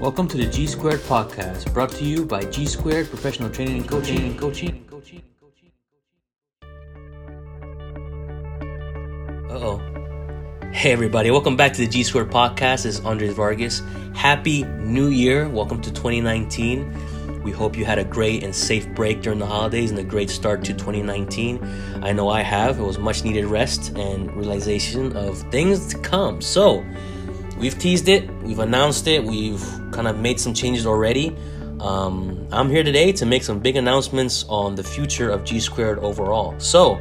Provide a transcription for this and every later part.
Welcome to the G Squared podcast, brought to you by G Squared Professional Training and Coaching and Coaching and Coaching. Uh oh. Hey everybody, welcome back to the G Squared podcast. This is Andres Vargas. Happy New Year. Welcome to 2019. We hope you had a great and safe break during the holidays and a great start to 2019. I know I have. It was much needed rest and realization of things to come. So, we've teased it, we've announced it, we've kind of made some changes already. Um, I'm here today to make some big announcements on the future of G Squared overall. So,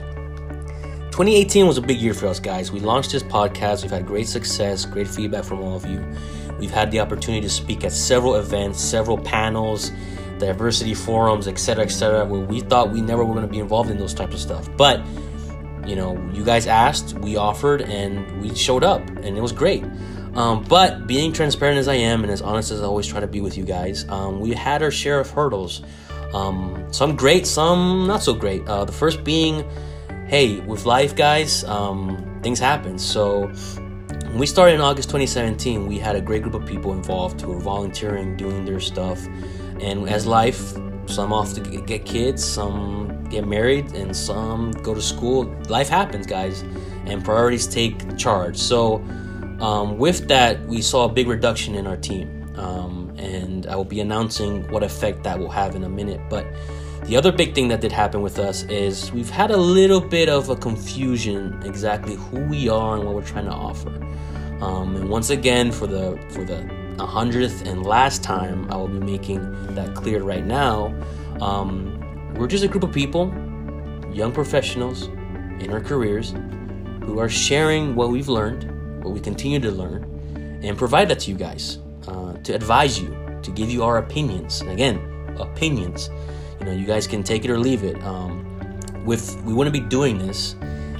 2018 was a big year for us, guys. We launched this podcast, we've had great success, great feedback from all of you. We've had the opportunity to speak at several events, several panels, diversity forums, etc., etc., where we thought we never were going to be involved in those types of stuff. But, you know, you guys asked, we offered, and we showed up, and it was great. Um, but being transparent as I am and as honest as I always try to be with you guys, um, we had our share of hurdles. Um, some great, some not so great. Uh, the first being, hey, with life, guys, um, things happen. So we started in August 2017, we had a great group of people involved who were volunteering, doing their stuff. And as life, some off to get kids, some get married, and some go to school. Life happens, guys, and priorities take charge. So um, with that, we saw a big reduction in our team. Um, and I will be announcing what effect that will have in a minute. But the other big thing that did happen with us is we've had a little bit of a confusion exactly who we are and what we're trying to offer. Um, and once again, for the for the hundredth and last time, I will be making that clear right now. Um, we're just a group of people, young professionals in our careers, who are sharing what we've learned what we continue to learn, and provide that to you guys uh, to advise you, to give you our opinions. And again, opinions. You know, you guys can take it or leave it. Um, with we wouldn't be doing this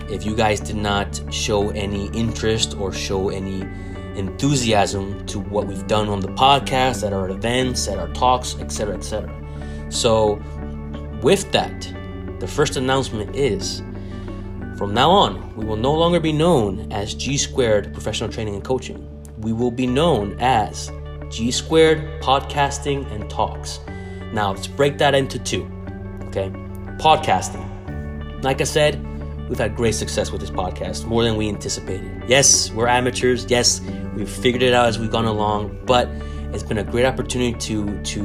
if you guys did not show any interest or show any enthusiasm to what we've done on the podcast, at our events, at our talks, etc., etc. So, with that, the first announcement is from now on, we will no longer be known as G Squared Professional Training and Coaching. We will be known as G Squared Podcasting and Talks. Now, let's break that into two. Okay? Podcasting. Like I said, we've had great success with this podcast, more than we anticipated. Yes, we're amateurs. Yes, we've figured it out as we've gone along, but it's been a great opportunity to to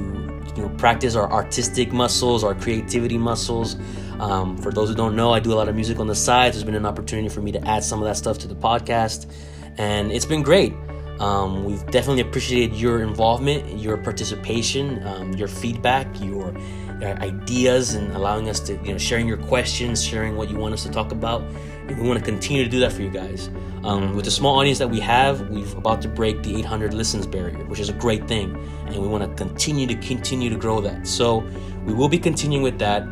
you know practice our artistic muscles, our creativity muscles, um, for those who don't know, I do a lot of music on the side. There's been an opportunity for me to add some of that stuff to the podcast, and it's been great. Um, we've definitely appreciated your involvement, your participation, um, your feedback, your, your, ideas, and allowing us to, you know, sharing your questions, sharing what you want us to talk about. And we want to continue to do that for you guys. Um, with the small audience that we have, we've about to break the 800 listens barrier, which is a great thing, and we want to continue to continue to grow that. So we will be continuing with that.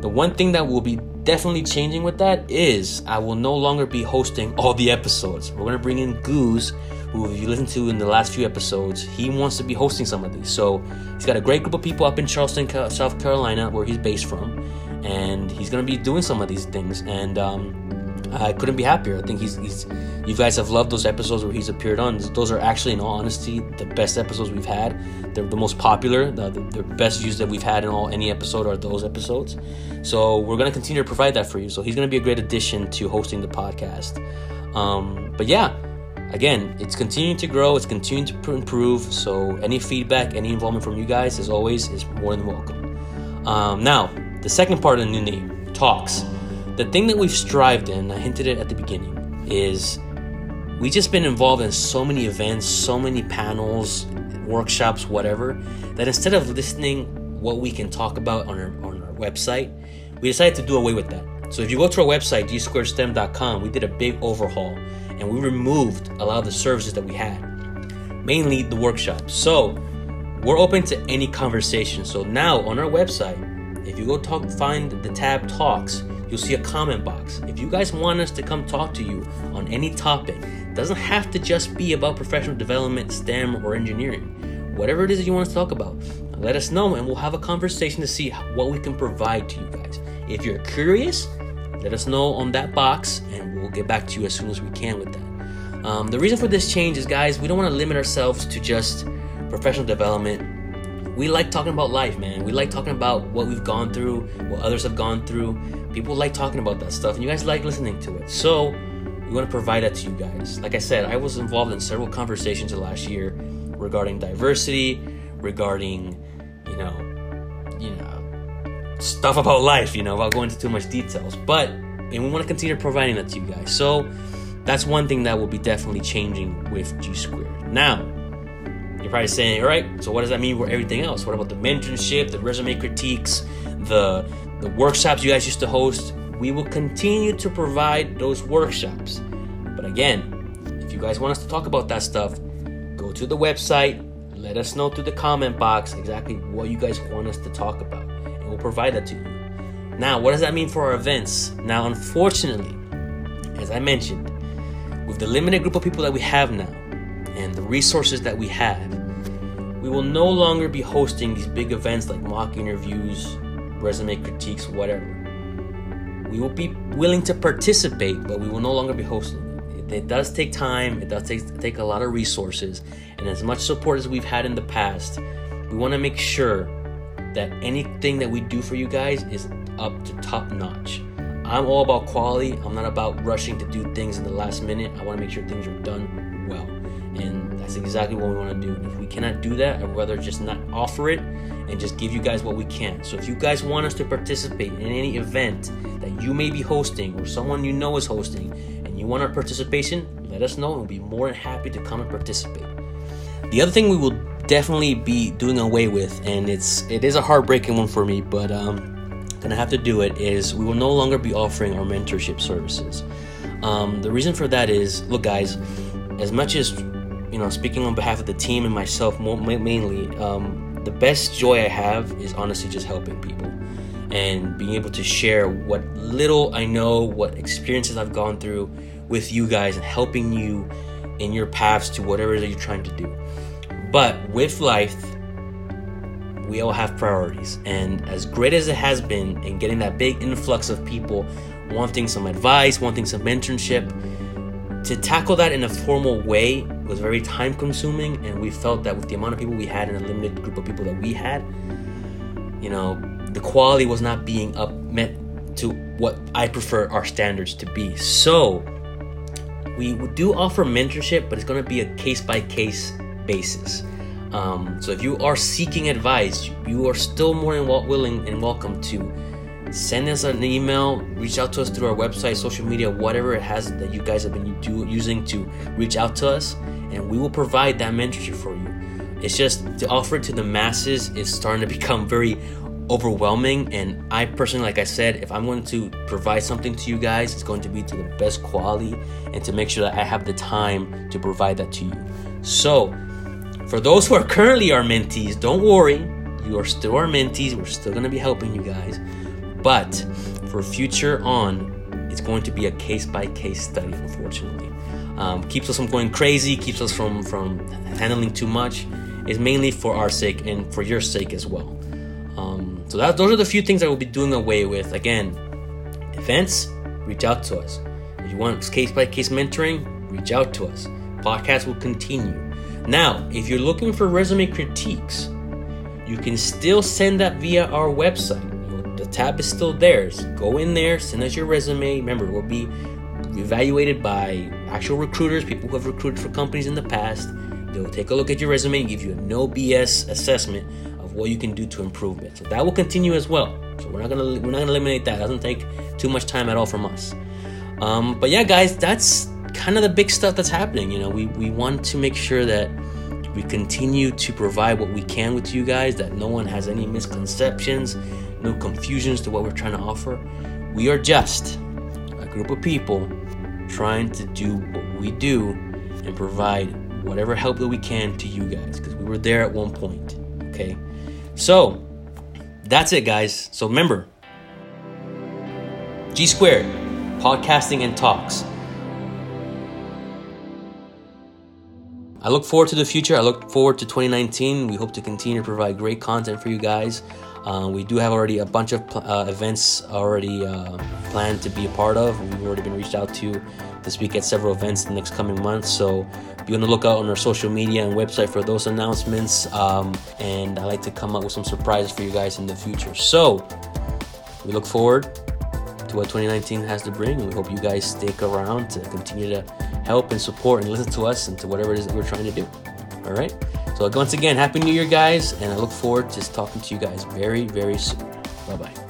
The one thing that will be definitely changing with that is I will no longer be hosting all the episodes. We're gonna bring in Goose, who if you listened to in the last few episodes, he wants to be hosting some of these. So he's got a great group of people up in Charleston, South Carolina, where he's based from, and he's gonna be doing some of these things. And um, I couldn't be happier. I think he's, he's you guys have loved those episodes where he's appeared on. Those are actually, in all honesty, the best episodes we've had. They're the most popular. The, the, the best views that we've had in all any episode are those episodes. So we're gonna continue to provide that for you. So he's gonna be a great addition to hosting the podcast. Um, but yeah, again, it's continuing to grow. It's continuing to improve. So any feedback, any involvement from you guys, as always, is more than welcome. Um, now, the second part of the new name, talks the thing that we've strived in, I hinted it at the beginning, is we've just been involved in so many events, so many panels, workshops, whatever, that instead of listening what we can talk about on our, on our website, we decided to do away with that. So if you go to our website, gsquarestem.com, we did a big overhaul and we removed a lot of the services that we had, mainly the workshops. So we're open to any conversation. So now on our website, if you go talk, find the tab talks, you'll see a comment box. If you guys want us to come talk to you on any topic, doesn't have to just be about professional development, STEM, or engineering. Whatever it is that you want to talk about, let us know and we'll have a conversation to see what we can provide to you guys. If you're curious, let us know on that box and we'll get back to you as soon as we can with that. Um, the reason for this change is, guys, we don't want to limit ourselves to just professional development. We like talking about life, man. We like talking about what we've gone through, what others have gone through. People like talking about that stuff, and you guys like listening to it. So, we want to provide that to you guys. Like I said, I was involved in several conversations last year regarding diversity, regarding, you know, you know, stuff about life, you know, without going into too much details. But and we want to continue providing that to you guys. So that's one thing that will be definitely changing with G Squared. Now, you're probably saying, all right, so what does that mean for everything else? What about the mentorship, the resume critiques, the the workshops you guys used to host? We will continue to provide those workshops. But again, if you guys want us to talk about that stuff, go to the website, let us know through the comment box exactly what you guys want us to talk about, and we'll provide that to you. Now, what does that mean for our events? Now, unfortunately, as I mentioned, with the limited group of people that we have now and the resources that we have, we will no longer be hosting these big events like mock interviews, resume critiques, whatever. We will be willing to participate, but we will no longer be hosting it. It does take time, it does take, take a lot of resources, and as much support as we've had in the past, we want to make sure that anything that we do for you guys is up to top notch. I'm all about quality. I'm not about rushing to do things in the last minute. I want to make sure things are done that's exactly what we want to do. if we cannot do that, I'd rather just not offer it and just give you guys what we can. So if you guys want us to participate in any event that you may be hosting or someone you know is hosting and you want our participation, let us know and we'll be more than happy to come and participate. The other thing we will definitely be doing away with, and it's it is a heartbreaking one for me, but um gonna have to do it is we will no longer be offering our mentorship services. Um, the reason for that is, look, guys, as much as you know, speaking on behalf of the team and myself mainly, um, the best joy I have is honestly just helping people and being able to share what little I know, what experiences I've gone through with you guys and helping you in your paths to whatever that you're trying to do. But with life, we all have priorities. And as great as it has been in getting that big influx of people wanting some advice, wanting some mentorship, to tackle that in a formal way was very time consuming. And we felt that with the amount of people we had and a limited group of people that we had, you know, the quality was not being up met to what I prefer our standards to be. So we do offer mentorship, but it's going to be a case by case basis. Um, so if you are seeking advice, you are still more than willing and welcome to send us an email, reach out to us through our website, social media, whatever it has that you guys have been do, using to reach out to us, and we will provide that mentorship for you. It's just to offer it to the masses is starting to become very overwhelming. And I personally, like I said, if I'm going to provide something to you guys, it's going to be to the best quality and to make sure that I have the time to provide that to you. So, for those who are currently our mentees, don't worry. You are still our mentees. We're still going to be helping you guys. But for future on, it's going to be a case by case study, unfortunately. Um, keeps us from going crazy, keeps us from, from handling too much. It's mainly for our sake and for your sake as well. Um, so that, those are the few things I will be doing away with. Again, events, reach out to us. If you want case by case mentoring, reach out to us. Podcast will continue. Now, if you're looking for resume critiques, you can still send that via our website. The tab is still there. go in there, send us your resume. Remember, we'll be evaluated by actual recruiters, people who have recruited for companies in the past. They'll take a look at your resume and give you a no BS assessment of what you can do to improve it. So that will continue as well. So we're not gonna we're not gonna eliminate that. It doesn't take too much time at all from us. Um, but yeah, guys, that's kind of the big stuff that's happening. You know, we, we want to make sure that we continue to provide what we can with you guys, that no one has any misconceptions, no confusions to what we're trying to offer. We are just a group of people trying to do what we do and provide whatever help that we can to you guys because we were there at one point. Okay. So that's it, guys. So remember G Squared, podcasting and talks. I look forward to the future. I look forward to 2019. We hope to continue to provide great content for you guys. Um, we do have already a bunch of uh, events already uh, planned to be a part of. We've already been reached out to to speak at several events in the next coming months. So be on the lookout on our social media and website for those announcements. Um, and I like to come up with some surprises for you guys in the future. So we look forward to what 2019 has to bring. We hope you guys stick around to continue to help and support and listen to us and to whatever it is that we're trying to do. All right. So once again, happy New Year, guys, and I look forward to talking to you guys very, very soon. Bye bye.